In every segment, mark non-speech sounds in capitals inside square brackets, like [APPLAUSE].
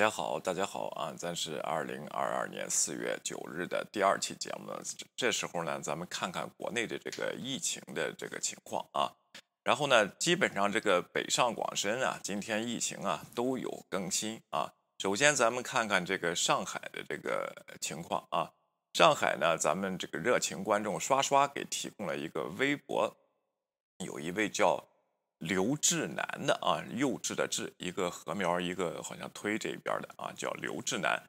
大家好，大家好啊！咱是二零二二年四月九日的第二期节目，这时候呢，咱们看看国内的这个疫情的这个情况啊。然后呢，基本上这个北上广深啊，今天疫情啊都有更新啊。首先，咱们看看这个上海的这个情况啊。上海呢，咱们这个热情观众刷刷给提供了一个微博，有一位叫刘志南的啊，幼稚的志，一个禾苗，一个好像推这边的啊，叫刘志南。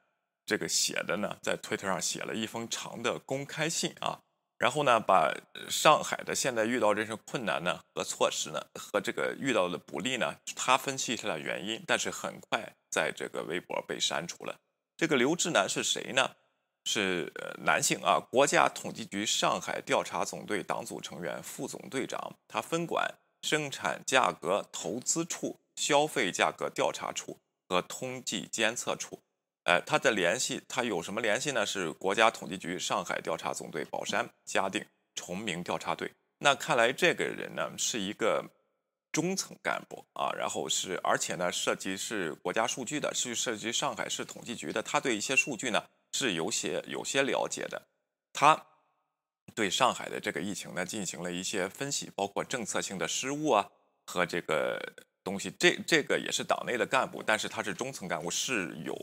这个写的呢，在推特上写了一封长的公开信啊。然后呢，把上海的现在遇到这些困难呢和措施呢，和这个遇到的不利呢，他分析出来原因，但是很快在这个微博被删除了。这个刘志南是谁呢？是男性啊，国家统计局上海调查总队党组成员、副总队长，他分管生产价格投资处、消费价格调查处和通计监测处。哎，他的联系，他有什么联系呢？是国家统计局上海调查总队宝山、嘉定、崇明调查队。那看来这个人呢是一个中层干部啊，然后是而且呢涉及是国家数据的，是涉及上海市统计局的。他对一些数据呢是有些有些了解的。他对上海的这个疫情呢进行了一些分析，包括政策性的失误啊和这个东西。这这个也是党内的干部，但是他是中层干部，是有。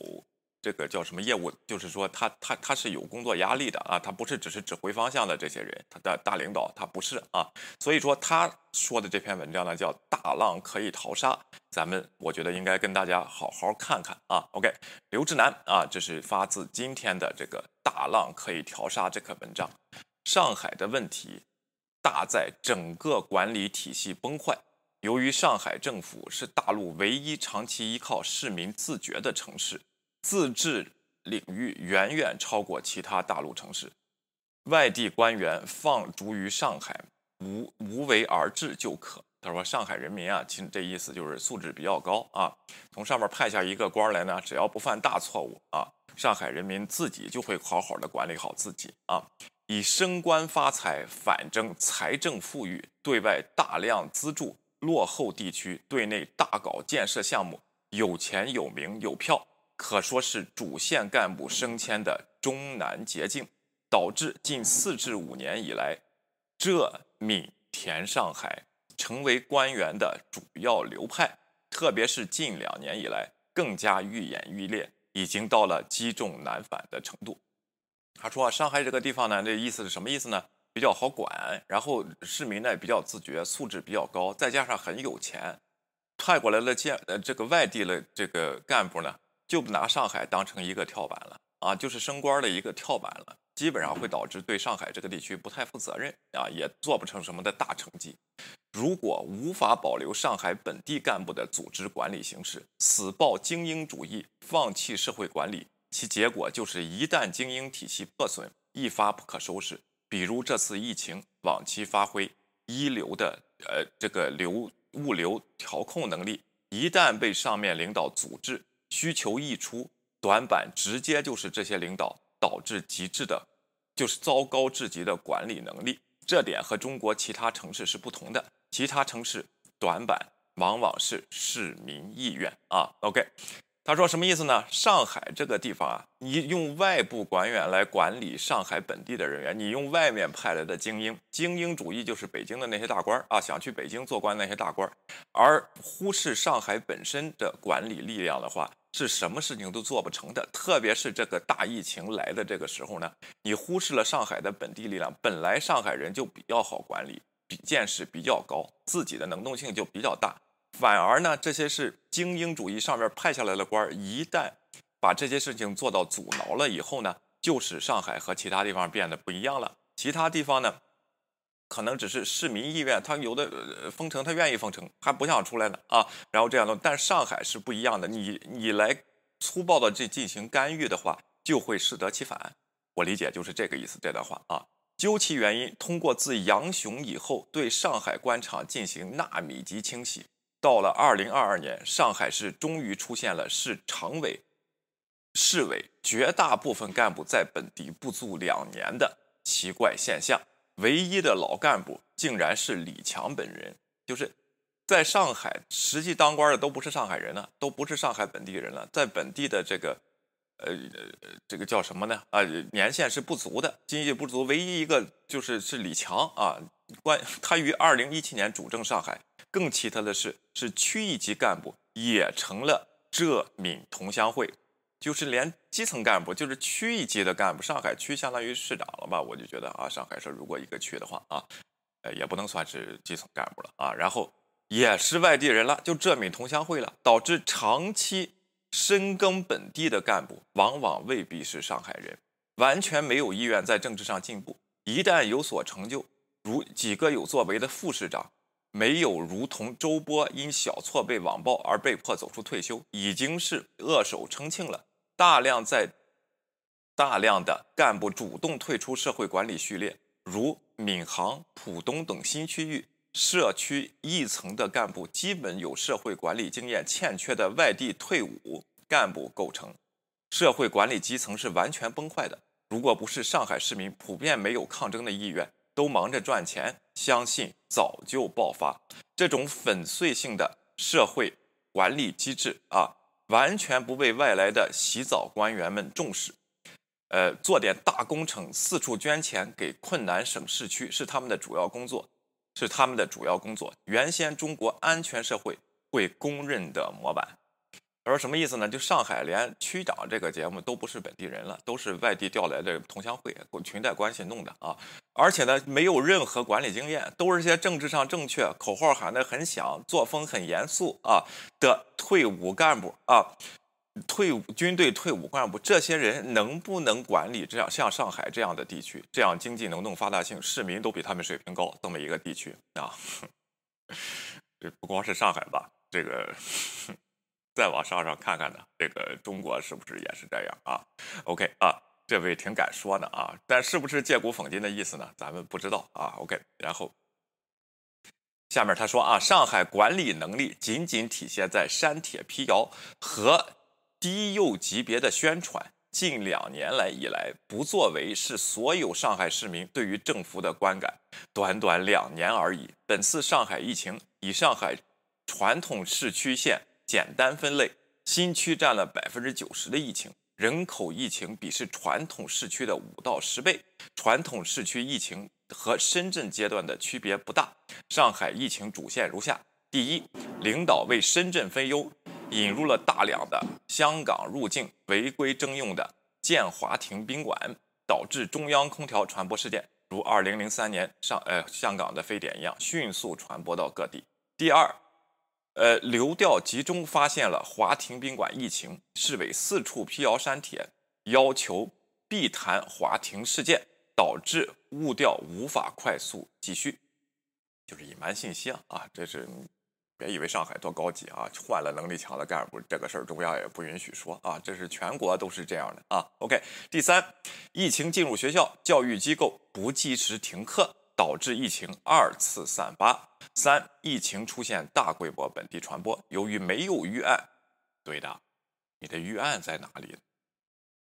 这个叫什么业务？就是说，他他他是有工作压力的啊，他不是只是指挥方向的这些人，他的大领导他不是啊。所以说，他说的这篇文章呢，叫“大浪可以淘沙”，咱们我觉得应该跟大家好好看看啊。OK，刘志南啊，这是发自今天的这个“大浪可以调沙”这篇文章。上海的问题大在整个管理体系崩坏，由于上海政府是大陆唯一长期依靠市民自觉的城市。自治领域远远超过其他大陆城市，外地官员放逐于上海，无无为而治就可。他说：“上海人民啊，其实这意思就是素质比较高啊。从上面派下一个官来呢，只要不犯大错误啊，上海人民自己就会好好的管理好自己啊。以升官发财，反正财政富裕，对外大量资助落后地区，对内大搞建设项目，有钱有名有票。”可说是主线干部升迁的终南捷径，导致近四至五年以来，浙闽填上海成为官员的主要流派。特别是近两年以来，更加愈演愈烈，已经到了积重难返的程度。他说啊：“上海这个地方呢，这意思是什么意思呢？比较好管，然后市民呢比较自觉，素质比较高，再加上很有钱，派过来的建呃这个外地的这个干部呢。”就拿上海当成一个跳板了啊，就是升官的一个跳板了，基本上会导致对上海这个地区不太负责任啊，也做不成什么的大成绩。如果无法保留上海本地干部的组织管理形式，死抱精英主义，放弃社会管理，其结果就是一旦精英体系破损，一发不可收拾。比如这次疫情，往期发挥一流的呃这个流物流调控能力，一旦被上面领导组织。需求溢出，短板直接就是这些领导导致极致的，就是糟糕至极的管理能力。这点和中国其他城市是不同的。其他城市短板往往是市民意愿啊。OK。他说什么意思呢？上海这个地方啊，你用外部官员来管理上海本地的人员，你用外面派来的精英，精英主义就是北京的那些大官啊，想去北京做官那些大官而忽视上海本身的管理力量的话，是什么事情都做不成的。特别是这个大疫情来的这个时候呢，你忽视了上海的本地力量，本来上海人就比较好管理，比见识比较高，自己的能动性就比较大。反而呢，这些是精英主义上面派下来的官儿，一旦把这些事情做到阻挠了以后呢，就使上海和其他地方变得不一样了。其他地方呢，可能只是市民意愿，他有的封城，他愿意封城，还不想出来呢啊。然后这样的，但上海是不一样的，你你来粗暴的这进行干预的话，就会适得其反。我理解就是这个意思，这段话啊。究其原因，通过自杨雄以后对上海官场进行纳米级清洗。到了二零二二年，上海市终于出现了市常委、市委绝大部分干部在本地不足两年的奇怪现象。唯一的老干部竟然是李强本人，就是在上海实际当官的都不是上海人了，都不是上海本地人了，在本地的这个，呃，这个叫什么呢？啊，年限是不足的，经济不足。唯一一个就是是李强啊，关他于二零一七年主政上海。更奇特的是，是区一级干部也成了浙闽同乡会，就是连基层干部，就是区一级的干部，上海区相当于市长了吧？我就觉得啊，上海市如果一个区的话啊，呃，也不能算是基层干部了啊，然后。也是外地人了，就浙闽同乡会了，导致长期深耕本地的干部往往未必是上海人，完全没有意愿在政治上进步。一旦有所成就，如几个有作为的副市长，没有如同周波因小错被网暴而被迫走出退休，已经是扼手称庆了。大量在大量的干部主动退出社会管理序列，如闵行、浦东等新区域。社区一层的干部基本有社会管理经验欠缺的外地退伍干部构成，社会管理基层是完全崩坏的。如果不是上海市民普遍没有抗争的意愿，都忙着赚钱，相信早就爆发。这种粉碎性的社会管理机制啊，完全不被外来的洗澡官员们重视。呃，做点大工程，四处捐钱给困难省市区是他们的主要工作。是他们的主要工作。原先中国安全社会会公认的模板。他说什么意思呢？就上海连区长这个节目都不是本地人了，都是外地调来的同乡会裙带关系弄的啊！而且呢，没有任何管理经验，都是些政治上正确、口号喊得很响、作风很严肃啊的退伍干部啊。退伍军队退伍干部，这些人能不能管理这样像上海这样的地区，这样经济能动发达性，市民都比他们水平高这么一个地区啊？[LAUGHS] 这不光是上海吧？这个再往上上看看呢，这个中国是不是也是这样啊？OK 啊，这位挺敢说的啊，但是不是借古讽今的意思呢？咱们不知道啊。OK，然后下面他说啊，上海管理能力仅仅体现在删帖辟谣和。低幼级别的宣传，近两年来以来不作为是所有上海市民对于政府的观感。短短两年而已，本次上海疫情以上海传统市区县简单分类，新区占了百分之九十的疫情，人口疫情比是传统市区的五到十倍。传统市区疫情和深圳阶段的区别不大。上海疫情主线如下：第一，领导为深圳分忧。引入了大量的香港入境违规征用的建华庭宾馆，导致中央空调传播事件如2003年上呃香港的非典一样迅速传播到各地。第二，呃流调集中发现了华庭宾馆疫情，市委四处辟谣删帖，要求避谈华庭事件，导致误调无法快速继续，就是隐瞒信息啊啊，这是。别以为上海多高级啊！换了能力强的干部，这个事儿中央也不允许说啊。这是全国都是这样的啊。OK，第三，疫情进入学校，教育机构不及时停课，导致疫情二次散发。三，疫情出现大规模本地传播，由于没有预案，对的，你的预案在哪里？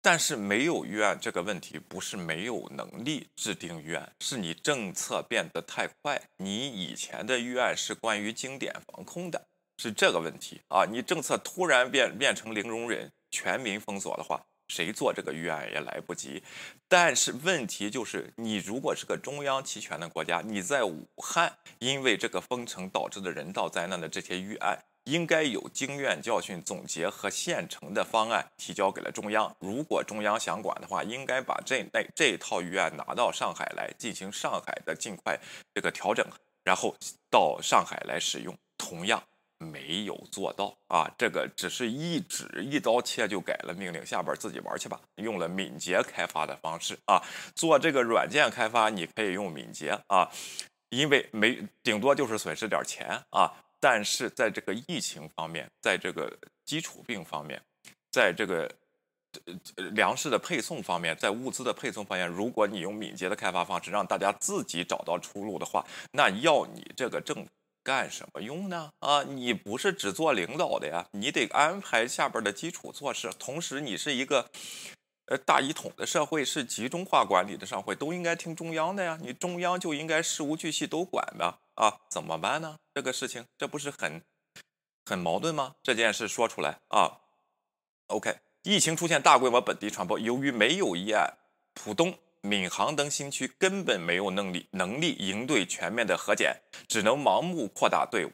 但是没有预案这个问题，不是没有能力制定预案，是你政策变得太快。你以前的预案是关于经典防控的，是这个问题啊。你政策突然变变成零容忍、全民封锁的话，谁做这个预案也来不及。但是问题就是，你如果是个中央集权的国家，你在武汉因为这个封城导致的人道灾难的这些预案。应该有经验教训总结和现成的方案提交给了中央。如果中央想管的话，应该把这那这套预案拿到上海来进行上海的尽快这个调整，然后到上海来使用。同样没有做到啊，这个只是一指一刀切就改了命令，下边自己玩去吧。用了敏捷开发的方式啊，做这个软件开发你可以用敏捷啊，因为没顶多就是损失点钱啊。但是在这个疫情方面，在这个基础病方面，在这个粮食的配送方面，在物资的配送方面，如果你用敏捷的开发方式让大家自己找到出路的话，那要你这个政府干什么用呢？啊，你不是只做领导的呀，你得安排下边的基础措施，同时你是一个呃，大一统的社会是集中化管理的社会，都应该听中央的呀。你中央就应该事无巨细都管的啊，怎么办呢？这个事情这不是很很矛盾吗？这件事说出来啊，OK，疫情出现大规模本地传播，由于没有医案，浦东、闵行等新区根本没有能力能力应对全面的核检，只能盲目扩大队伍。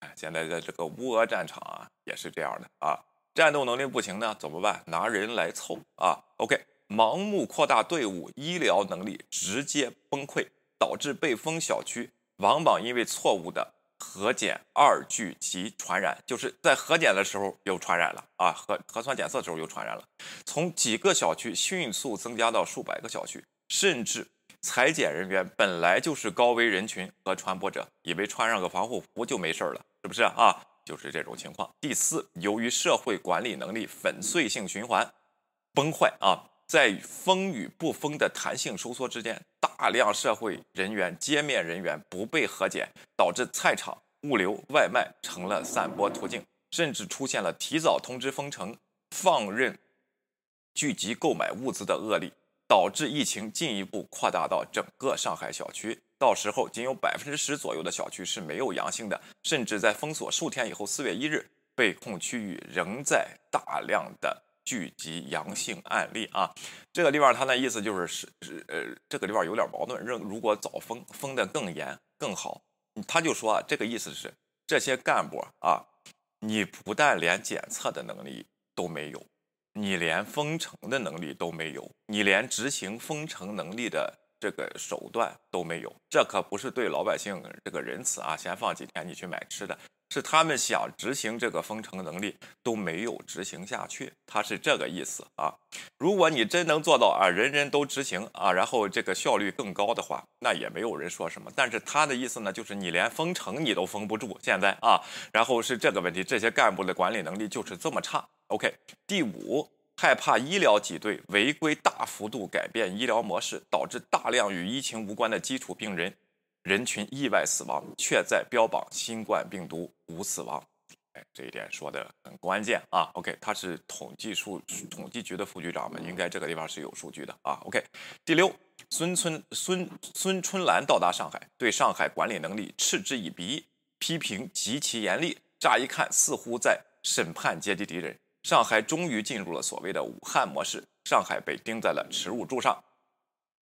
哎，现在在这个乌俄战场啊，也是这样的啊。战斗能力不行呢，怎么办？拿人来凑啊！OK，盲目扩大队伍，医疗能力直接崩溃，导致被封小区往往因为错误的核检二聚集传染，就是在核检的时候又传染了啊，核核酸检测的时候又传染了，从几个小区迅速增加到数百个小区，甚至裁剪人员本来就是高危人群和传播者，以为穿上个防护服就没事了，是不是啊？就是这种情况。第四，由于社会管理能力粉碎性循环崩坏啊，在封与不封的弹性收缩之间，大量社会人员、街面人员不被核减，导致菜场、物流、外卖成了散播途径，甚至出现了提早通知封城、放任聚集购买物资的恶例，导致疫情进一步扩大到整个上海小区。到时候仅有百分之十左右的小区是没有阳性的，甚至在封锁数天以后，四月一日被控区域仍在大量的聚集阳性案例啊。这个地方他的意思就是是是呃，这个地方有点矛盾，认如果早封封的更严更好。他就说啊，这个意思是这些干部啊，你不但连检测的能力都没有，你连封城的能力都没有，你连执行封城能力的。这个手段都没有，这可不是对老百姓这个仁慈啊！先放几天你去买吃的，是他们想执行这个封城能力都没有执行下去，他是这个意思啊！如果你真能做到啊，人人都执行啊，然后这个效率更高的话，那也没有人说什么。但是他的意思呢，就是你连封城你都封不住，现在啊，然后是这个问题，这些干部的管理能力就是这么差。OK，第五。害怕医疗挤兑违规大幅度改变医疗模式，导致大量与疫情无关的基础病人人群意外死亡，却在标榜新冠病毒无死亡。哎，这一点说的很关键啊。OK，他是统计数统计局的副局长嘛，应该这个地方是有数据的啊。OK，第六，孙春孙孙春兰到达上海，对上海管理能力嗤之以鼻，批评极其严厉。乍一看，似乎在审判阶级敌人。上海终于进入了所谓的武汉模式，上海被钉在了耻辱柱上。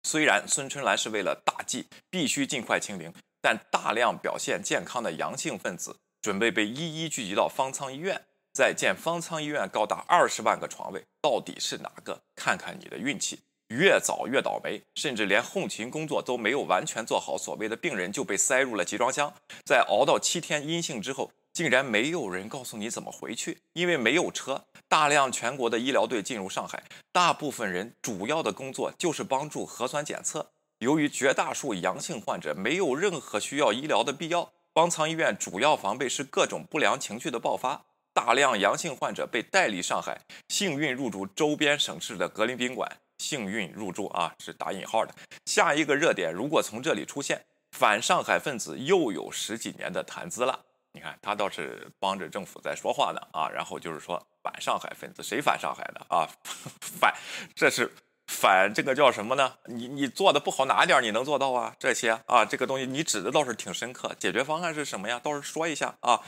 虽然孙春兰是为了大计，必须尽快清零，但大量表现健康的阳性分子准备被一一聚集到方舱医院。在建方舱医院高达二十万个床位，到底是哪个？看看你的运气，越早越倒霉。甚至连后勤工作都没有完全做好，所谓的病人就被塞入了集装箱。在熬到七天阴性之后。竟然没有人告诉你怎么回去，因为没有车。大量全国的医疗队进入上海，大部分人主要的工作就是帮助核酸检测。由于绝大数阳性患者没有任何需要医疗的必要，方舱医院主要防备是各种不良情绪的爆发。大量阳性患者被带离上海，幸运入住周边省市的格林宾馆。幸运入住啊，是打引号的。下一个热点如果从这里出现，反上海分子又有十几年的谈资了。你看，他倒是帮着政府在说话呢啊，然后就是说反上海分子，谁反上海的啊？[LAUGHS] 反，这是反这个叫什么呢？你你做的不好哪点你能做到啊？这些啊，这个东西你指的倒是挺深刻，解决方案是什么呀？倒是说一下啊。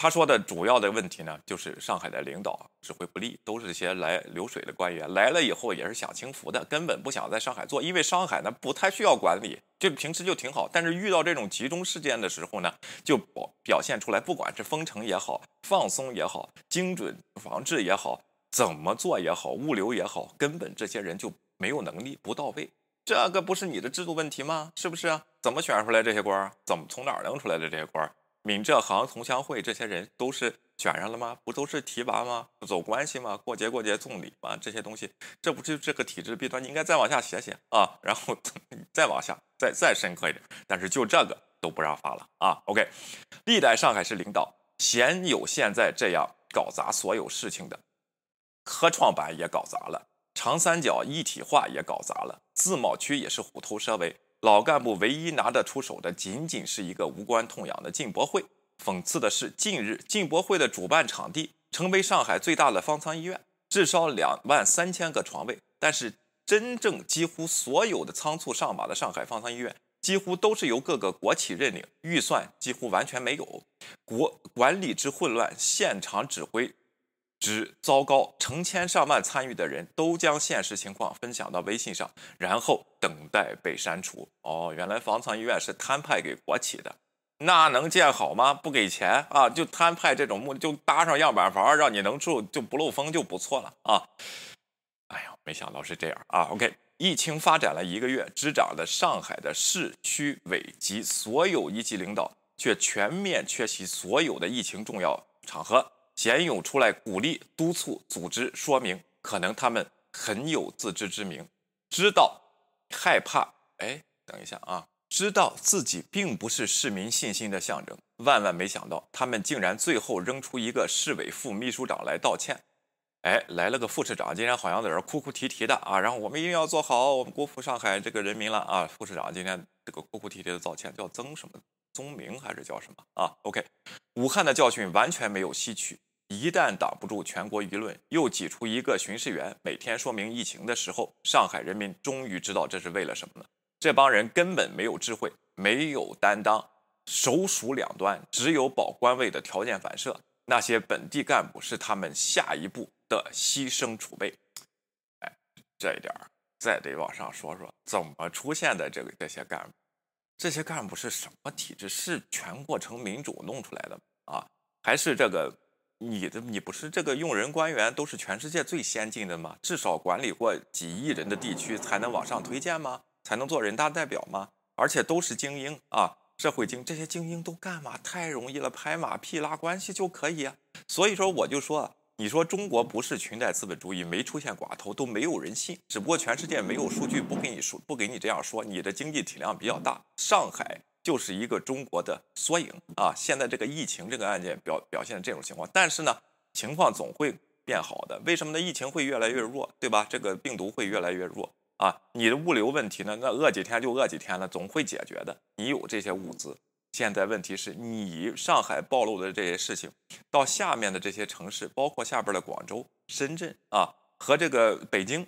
他说的主要的问题呢，就是上海的领导指挥不力，都是些来流水的官员，来了以后也是享清福的，根本不想在上海做，因为上海呢不太需要管理，就平时就挺好。但是遇到这种集中事件的时候呢，就表表现出来，不管是封城也好，放松也好，精准防治也好，怎么做也好，物流也好，根本这些人就没有能力，不到位。这个不是你的制度问题吗？是不是啊？怎么选出来这些官？怎么从哪儿弄出来的这些官？闽浙杭同乡会这些人都是选上了吗？不都是提拔吗？不走关系吗？过节过节送礼吗？这些东西，这不就这个体制弊端？你应该再往下写写啊，然后 [LAUGHS] 再往下，再再深刻一点。但是就这个都不让发了啊。OK，历代上海市领导鲜有现在这样搞砸所有事情的，科创板也搞砸了，长三角一体化也搞砸了，自贸区也是虎头蛇尾。老干部唯一拿得出手的，仅仅是一个无关痛痒的进博会。讽刺的是，近日进博会的主办场地成为上海最大的方舱医院。至少两万三千个床位。但是，真正几乎所有的仓促上马的上海方舱医院，几乎都是由各个国企认领，预算几乎完全没有，国管理之混乱，现场指挥。之糟糕，成千上万参与的人都将现实情况分享到微信上，然后等待被删除。哦，原来方舱医院是摊派给国企的，那能建好吗？不给钱啊，就摊派这种目的，就搭上样板房，让你能住就不漏风就不错了啊。哎呀，没想到是这样啊。OK，疫情发展了一个月，执掌的上海的市区委及所有一级领导却全面缺席所有的疫情重要场合。贤勇出来鼓励、督促、组织、说明，可能他们很有自知之明，知道害怕。哎，等一下啊，知道自己并不是市民信心的象征。万万没想到，他们竟然最后扔出一个市委副秘书长来道歉。哎，来了个副市长，今天好像在这哭哭啼啼的啊。然后我们一定要做好我们国服上海这个人民了啊。副市长今天这个哭哭啼啼的道歉，叫曾什么宗明还是叫什么啊？OK，武汉的教训完全没有吸取。一旦挡不住全国舆论，又挤出一个巡视员每天说明疫情的时候，上海人民终于知道这是为了什么了。这帮人根本没有智慧，没有担当，首鼠两端，只有保官位的条件反射。那些本地干部是他们下一步的牺牲储备。哎，这一点再得往上说说，怎么出现的这个这些干部？这些干部是什么体制？是全过程民主弄出来的啊？还是这个？你的你不是这个用人官员都是全世界最先进的吗？至少管理过几亿人的地区才能往上推荐吗？才能做人大代表吗？而且都是精英啊，社会精这些精英都干嘛？太容易了，拍马屁拉关系就可以啊。所以说我就说，你说中国不是裙带资本主义，没出现寡头都没有人信。只不过全世界没有数据，不给你说，不给你这样说。你的经济体量比较大，上海。就是一个中国的缩影啊！现在这个疫情这个案件表表现这种情况，但是呢，情况总会变好的。为什么呢？疫情会越来越弱，对吧？这个病毒会越来越弱啊！你的物流问题呢？那饿几天就饿几天了，总会解决的。你有这些物资，现在问题是你上海暴露的这些事情，到下面的这些城市，包括下边的广州、深圳啊，和这个北京，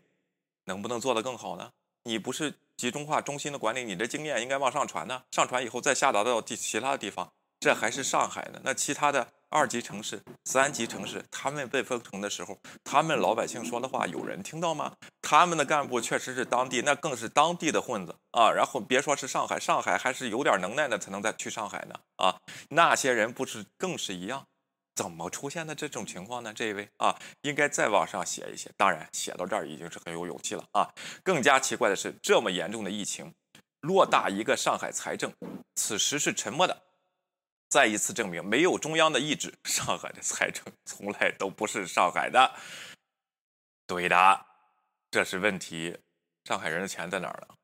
能不能做得更好呢？你不是？集中化中心的管理，你的经验应该往上传呢。上传以后再下达到地其他的地方，这还是上海呢。那其他的二级城市、三级城市，他们被封城的时候，他们老百姓说的话有人听到吗？他们的干部确实是当地，那更是当地的混子啊。然后别说是上海，上海还是有点能耐的才能再去上海呢啊。那些人不是更是一样？怎么出现的这种情况呢？这一位啊，应该再往上写一写。当然，写到这儿已经是很有勇气了啊。更加奇怪的是，这么严重的疫情，偌大一个上海财政，此时是沉默的。再一次证明，没有中央的意志，[LAUGHS] 上海的财政从来都不是上海的。对的，这是问题。上海人的钱在哪儿呢？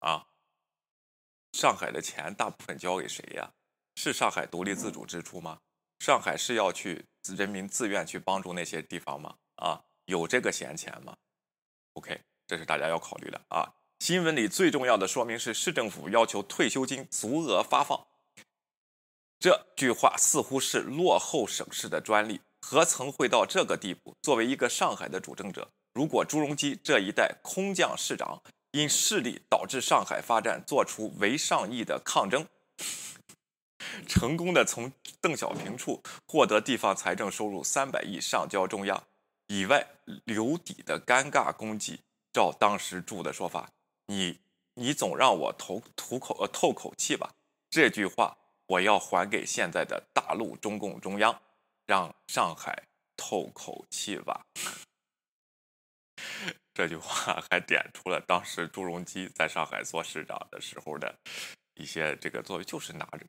啊，上海的钱大部分交给谁呀？是上海独立自主支出吗？上海是要去人民自愿去帮助那些地方吗？啊，有这个闲钱吗？OK，这是大家要考虑的啊。新闻里最重要的说明是市政府要求退休金足额发放，这句话似乎是落后省市的专利，何曾会到这个地步？作为一个上海的主政者，如果朱镕基这一代空降市长因势力导致上海发展做出为上亿的抗争。成功的从邓小平处获得地方财政收入三百亿上交中央，以外留底的尴尬功绩。照当时住的说法，你你总让我投吐口呃透口气吧。这句话我要还给现在的大陆中共中央，让上海透口气吧。这句话还点出了当时朱镕基在上海做市长的时候的一些这个作为，就是拿着。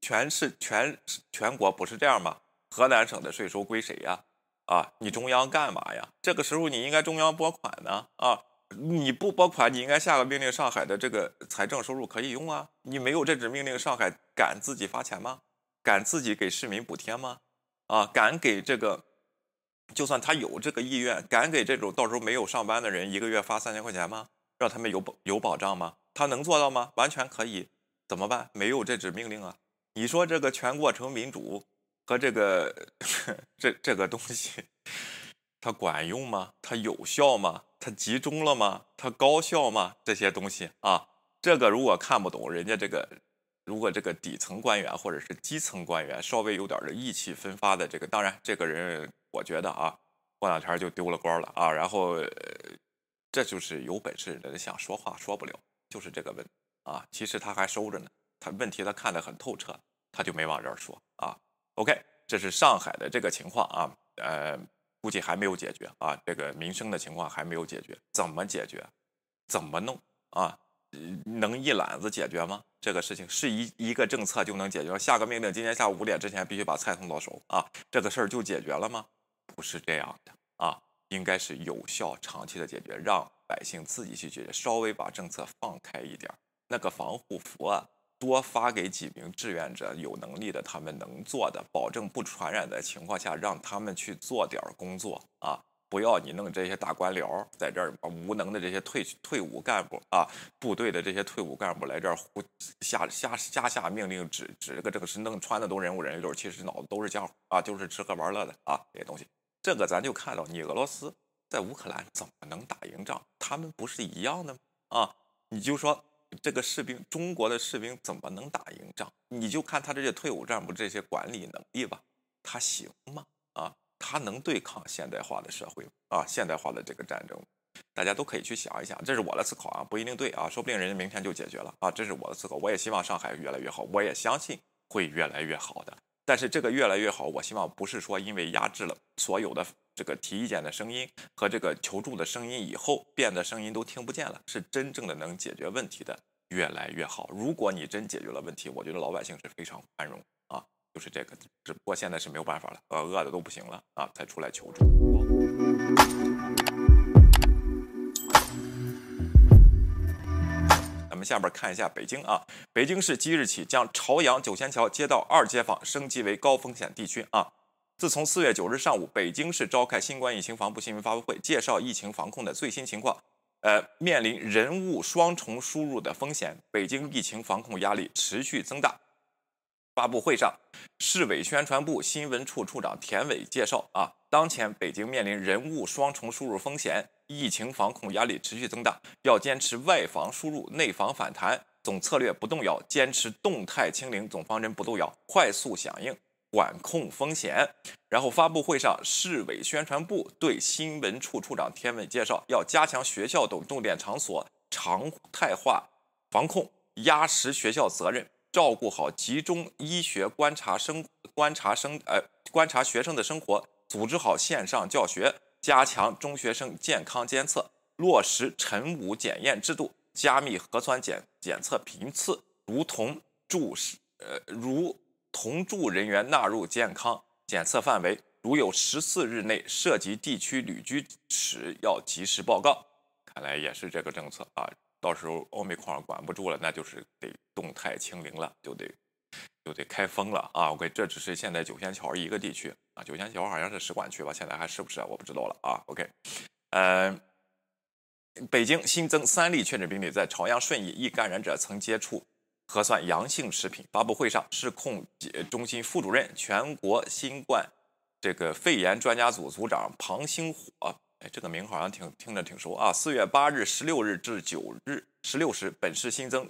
全是全全国不是这样吗？河南省的税收归谁呀？啊，你中央干嘛呀？这个时候你应该中央拨款呢？啊，你不拨款，你应该下个命令，上海的这个财政收入可以用啊。你没有这纸命令，上海敢自己发钱吗？敢自己给市民补贴吗？啊，敢给这个，就算他有这个意愿，敢给这种到时候没有上班的人一个月发三千块钱吗？让他们有保有保障吗？他能做到吗？完全可以。怎么办？没有这纸命令啊！你说这个全过程民主和这个 [LAUGHS] 这这个东西，它管用吗？它有效吗？它集中了吗？它高效吗？这些东西啊，这个如果看不懂，人家这个如果这个底层官员或者是基层官员稍微有点的意气风发的这个，当然这个人我觉得啊，过两天就丢了官了啊。然后这就是有本事的人想说话说不了，就是这个问啊。其实他还收着呢，他问题他看得很透彻，他就没往这儿说啊。OK，这是上海的这个情况啊，呃。估计还没有解决啊，这个民生的情况还没有解决，怎么解决？怎么弄啊？能一揽子解决吗？这个事情是一一个政策就能解决？下个命令，今天下午五点之前必须把菜送到手啊，这个事儿就解决了吗？不是这样的啊，应该是有效、长期的解决，让百姓自己去解决，稍微把政策放开一点，那个防护服啊。多发给几名志愿者，有能力的，他们能做的，保证不传染的情况下，让他们去做点工作啊！不要你弄这些大官僚在这儿，无能的这些退退伍干部啊，部队的这些退伍干部来这儿胡下下下下命令，指指这个这个是弄穿的都人五人六，其实脑子都是浆糊啊，就是吃喝玩乐的啊，这些东西。这个咱就看到，你俄罗斯在乌克兰怎么能打赢仗？他们不是一样的吗？啊，你就说。这个士兵，中国的士兵怎么能打赢仗？你就看他这些退伍干部这些管理能力吧，他行吗？啊，他能对抗现代化的社会啊？现代化的这个战争，大家都可以去想一想。这是我的思考啊，不一定对啊，说不定人家明天就解决了啊。这是我的思考，我也希望上海越来越好，我也相信会越来越好的。但是这个越来越好，我希望不是说因为压制了所有的这个提意见的声音和这个求助的声音以后，变的声音都听不见了，是真正的能解决问题的越来越好。如果你真解决了问题，我觉得老百姓是非常宽容啊，就是这个。只不过现在是没有办法了，呃，饿的都不行了啊，才出来求助。我们下边看一下北京啊，北京市即日起将朝阳九仙桥街道二街坊升级为高风险地区啊。自从四月九日上午，北京市召开新冠疫情防控新闻发布会，介绍疫情防控的最新情况。呃，面临人物双重输入的风险，北京疫情防控压力持续增大。发布会上，市委宣传部新闻处处长田伟介绍啊，当前北京面临人物双重输入风险。疫情防控压力持续增大，要坚持外防输入、内防反弹，总策略不动摇；坚持动态清零总方针不动摇，快速响应管控风险。然后发布会上，市委宣传部对新闻处处长田伟介绍，要加强学校等重点场所常态化防控，压实学校责任，照顾好集中医学观察生观察生呃观察学生的生活，组织好线上教学。加强中学生健康监测，落实晨午检验制度，加密核酸检检测频次，如同住呃如同住人员纳入健康检测范围，如有十四日内涉及地区旅居史，要及时报告。看来也是这个政策啊，到时候欧美矿管不住了，那就是得动态清零了，就得就得开封了啊。OK，这只是现在九仙桥一个地区啊。九仙桥好像是使管区吧，现在还是不是我不知道了啊。OK，嗯，北京新增三例确诊病例，在朝阳顺义一感染者曾接触核酸阳性食品。发布会上，市控中心副主任、全国新冠这个肺炎专家组组长庞星火，哎，这个名好像挺听着挺熟啊。四月八日、十六日至九日十六时，本市新增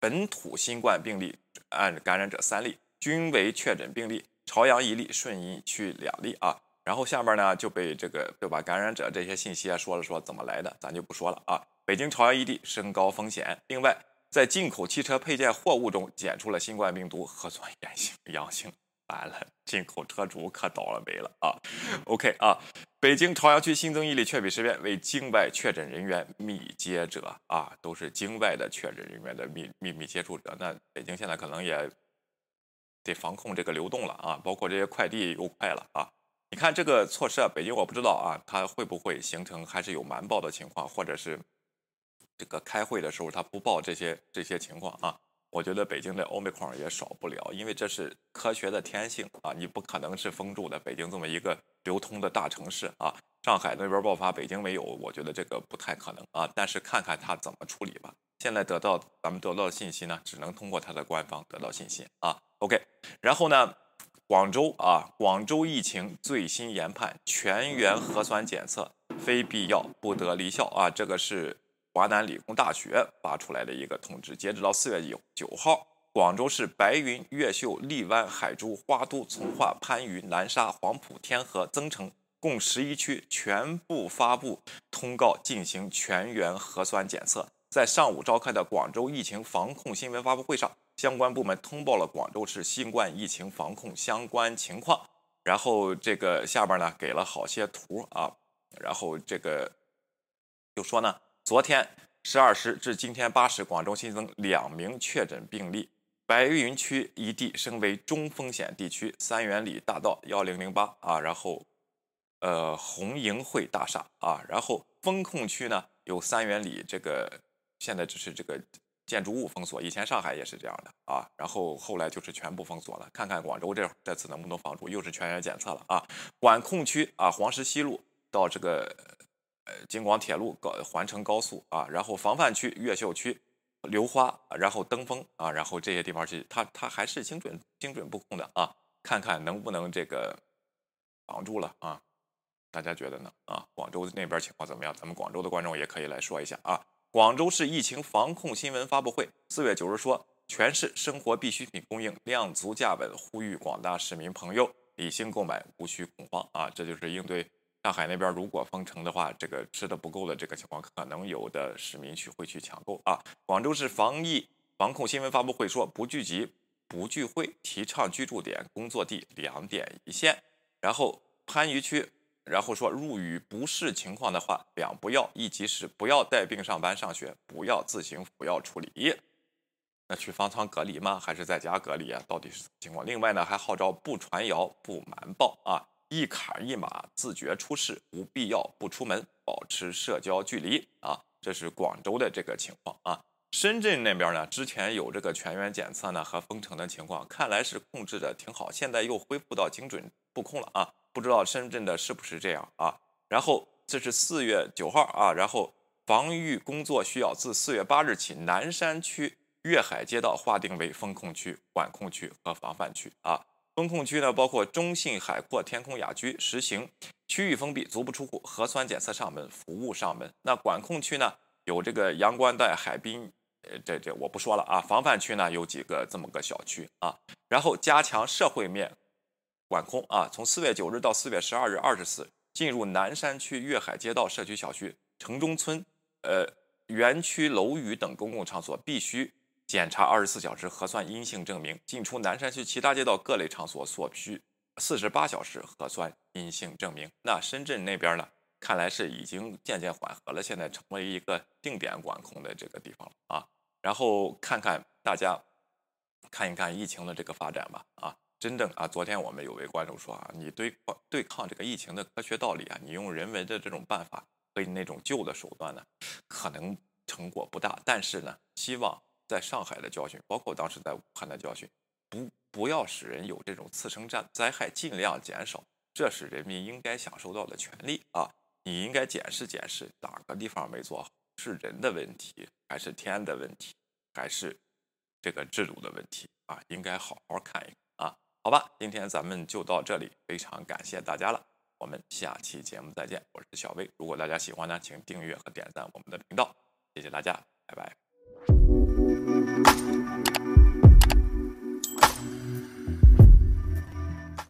本土新冠病例按感染者三例，均为确诊病例。朝阳一例，顺义区两例啊，然后下面呢就被这个就把感染者这些信息啊说了说怎么来的，咱就不说了啊。北京朝阳一例升高风险，另外在进口汽车配件货物中检出了新冠病毒核酸阳性阳性，完了，进口车主可倒了霉了啊。OK 啊，北京朝阳区新增一例确诊实验为境外确诊人员密接者啊，都是境外的确诊人员的密密密接触者，那北京现在可能也。得防控这个流动了啊，包括这些快递又快了啊。你看这个措施啊，北京我不知道啊，它会不会形成还是有瞒报的情况，或者是这个开会的时候他不报这些这些情况啊？我觉得北京的欧美框也少不了，因为这是科学的天性啊，你不可能是封住的。北京这么一个流通的大城市啊，上海那边爆发，北京没有，我觉得这个不太可能啊。但是看看他怎么处理吧。现在得到咱们得到的信息呢，只能通过他的官方得到信息啊。OK，然后呢，广州啊，广州疫情最新研判，全员核酸检测，非必要不得离校啊。这个是华南理工大学发出来的一个通知。截止到四月九九号，广州市白云、越秀、荔湾、海珠、花都、从化、番禺、南沙、黄埔、天河、增城共十一区全部发布通告，进行全员核酸检测。在上午召开的广州疫情防控新闻发布会上。相关部门通报了广州市新冠疫情防控相关情况，然后这个下边呢给了好些图啊，然后这个就说呢，昨天十二时至今天八时，广州新增两名确诊病例，白云区一地升为中风险地区，三元里大道幺零零八啊，然后呃红盈汇大厦啊，然后风控区呢有三元里这个现在只是这个。建筑物封锁，以前上海也是这样的啊，然后后来就是全部封锁了。看看广州这这次能不能防住，又是全员检测了啊。管控区啊，黄石西路到这个京广铁路高环城高速啊，然后防范区越秀区流花，然后登封啊，然后这些地方去，它它还是精准精准布控的啊。看看能不能这个防住了啊？大家觉得呢？啊，广州那边情况怎么样？咱们广州的观众也可以来说一下啊。广州市疫情防控新闻发布会，四月九日说，全市生活必需品供应量足价稳，呼吁广大市民朋友理性购买，无需恐慌啊！这就是应对上海那边如果封城的话，这个吃的不够的这个情况，可能有的市民去会去抢购啊。广州市防疫防控新闻发布会说，不聚集、不聚会，提倡居住点、工作地两点一线。然后番禺区。然后说入雨不适情况的话，两不要一及时，不要带病上班上学，不要自行服药处理。那去方舱隔离吗？还是在家隔离啊？到底是什么情况？另外呢，还号召不传谣、不瞒报啊，一坎一码，自觉出示，无必要不出门，保持社交距离啊。这是广州的这个情况啊。深圳那边呢，之前有这个全员检测呢和封城的情况，看来是控制的挺好，现在又恢复到精准布控了啊。不知道深圳的是不是这样啊？然后这是四月九号啊，然后防御工作需要自四月八日起，南山区粤海街道划定为封控区、管控区和防范区啊。风控区呢，包括中信海阔天空雅居实行区域封闭，足不出户，核酸检测上门，服务上门。那管控区呢，有这个阳关带海滨，呃，这这我不说了啊。防范区呢，有几个这么个小区啊，然后加强社会面。管控啊，从四月九日到四月十二日二十四，进入南山区粤海街道社区小区、城中村、呃园区楼宇等公共场所，必须检查二十四小时核酸阴性证明；进出南山区其他街道各类场所，所需四十八小时核酸阴性证明。那深圳那边呢？看来是已经渐渐缓和了，现在成为一个定点管控的这个地方了啊。然后看看大家看一看疫情的这个发展吧啊。真正啊，昨天我们有位观众说啊，你对对抗这个疫情的科学道理啊，你用人为的这种办法和那种旧的手段呢，可能成果不大。但是呢，希望在上海的教训，包括当时在武汉的教训，不不要使人有这种次生灾灾害，尽量减少，这是人民应该享受到的权利啊！你应该检视检视哪个地方没做好，是人的问题，还是天的问题，还是这个制度的问题啊？应该好好看一看啊。好吧，今天咱们就到这里，非常感谢大家了，我们下期节目再见，我是小薇。如果大家喜欢呢，请订阅和点赞我们的频道，谢谢大家，拜拜。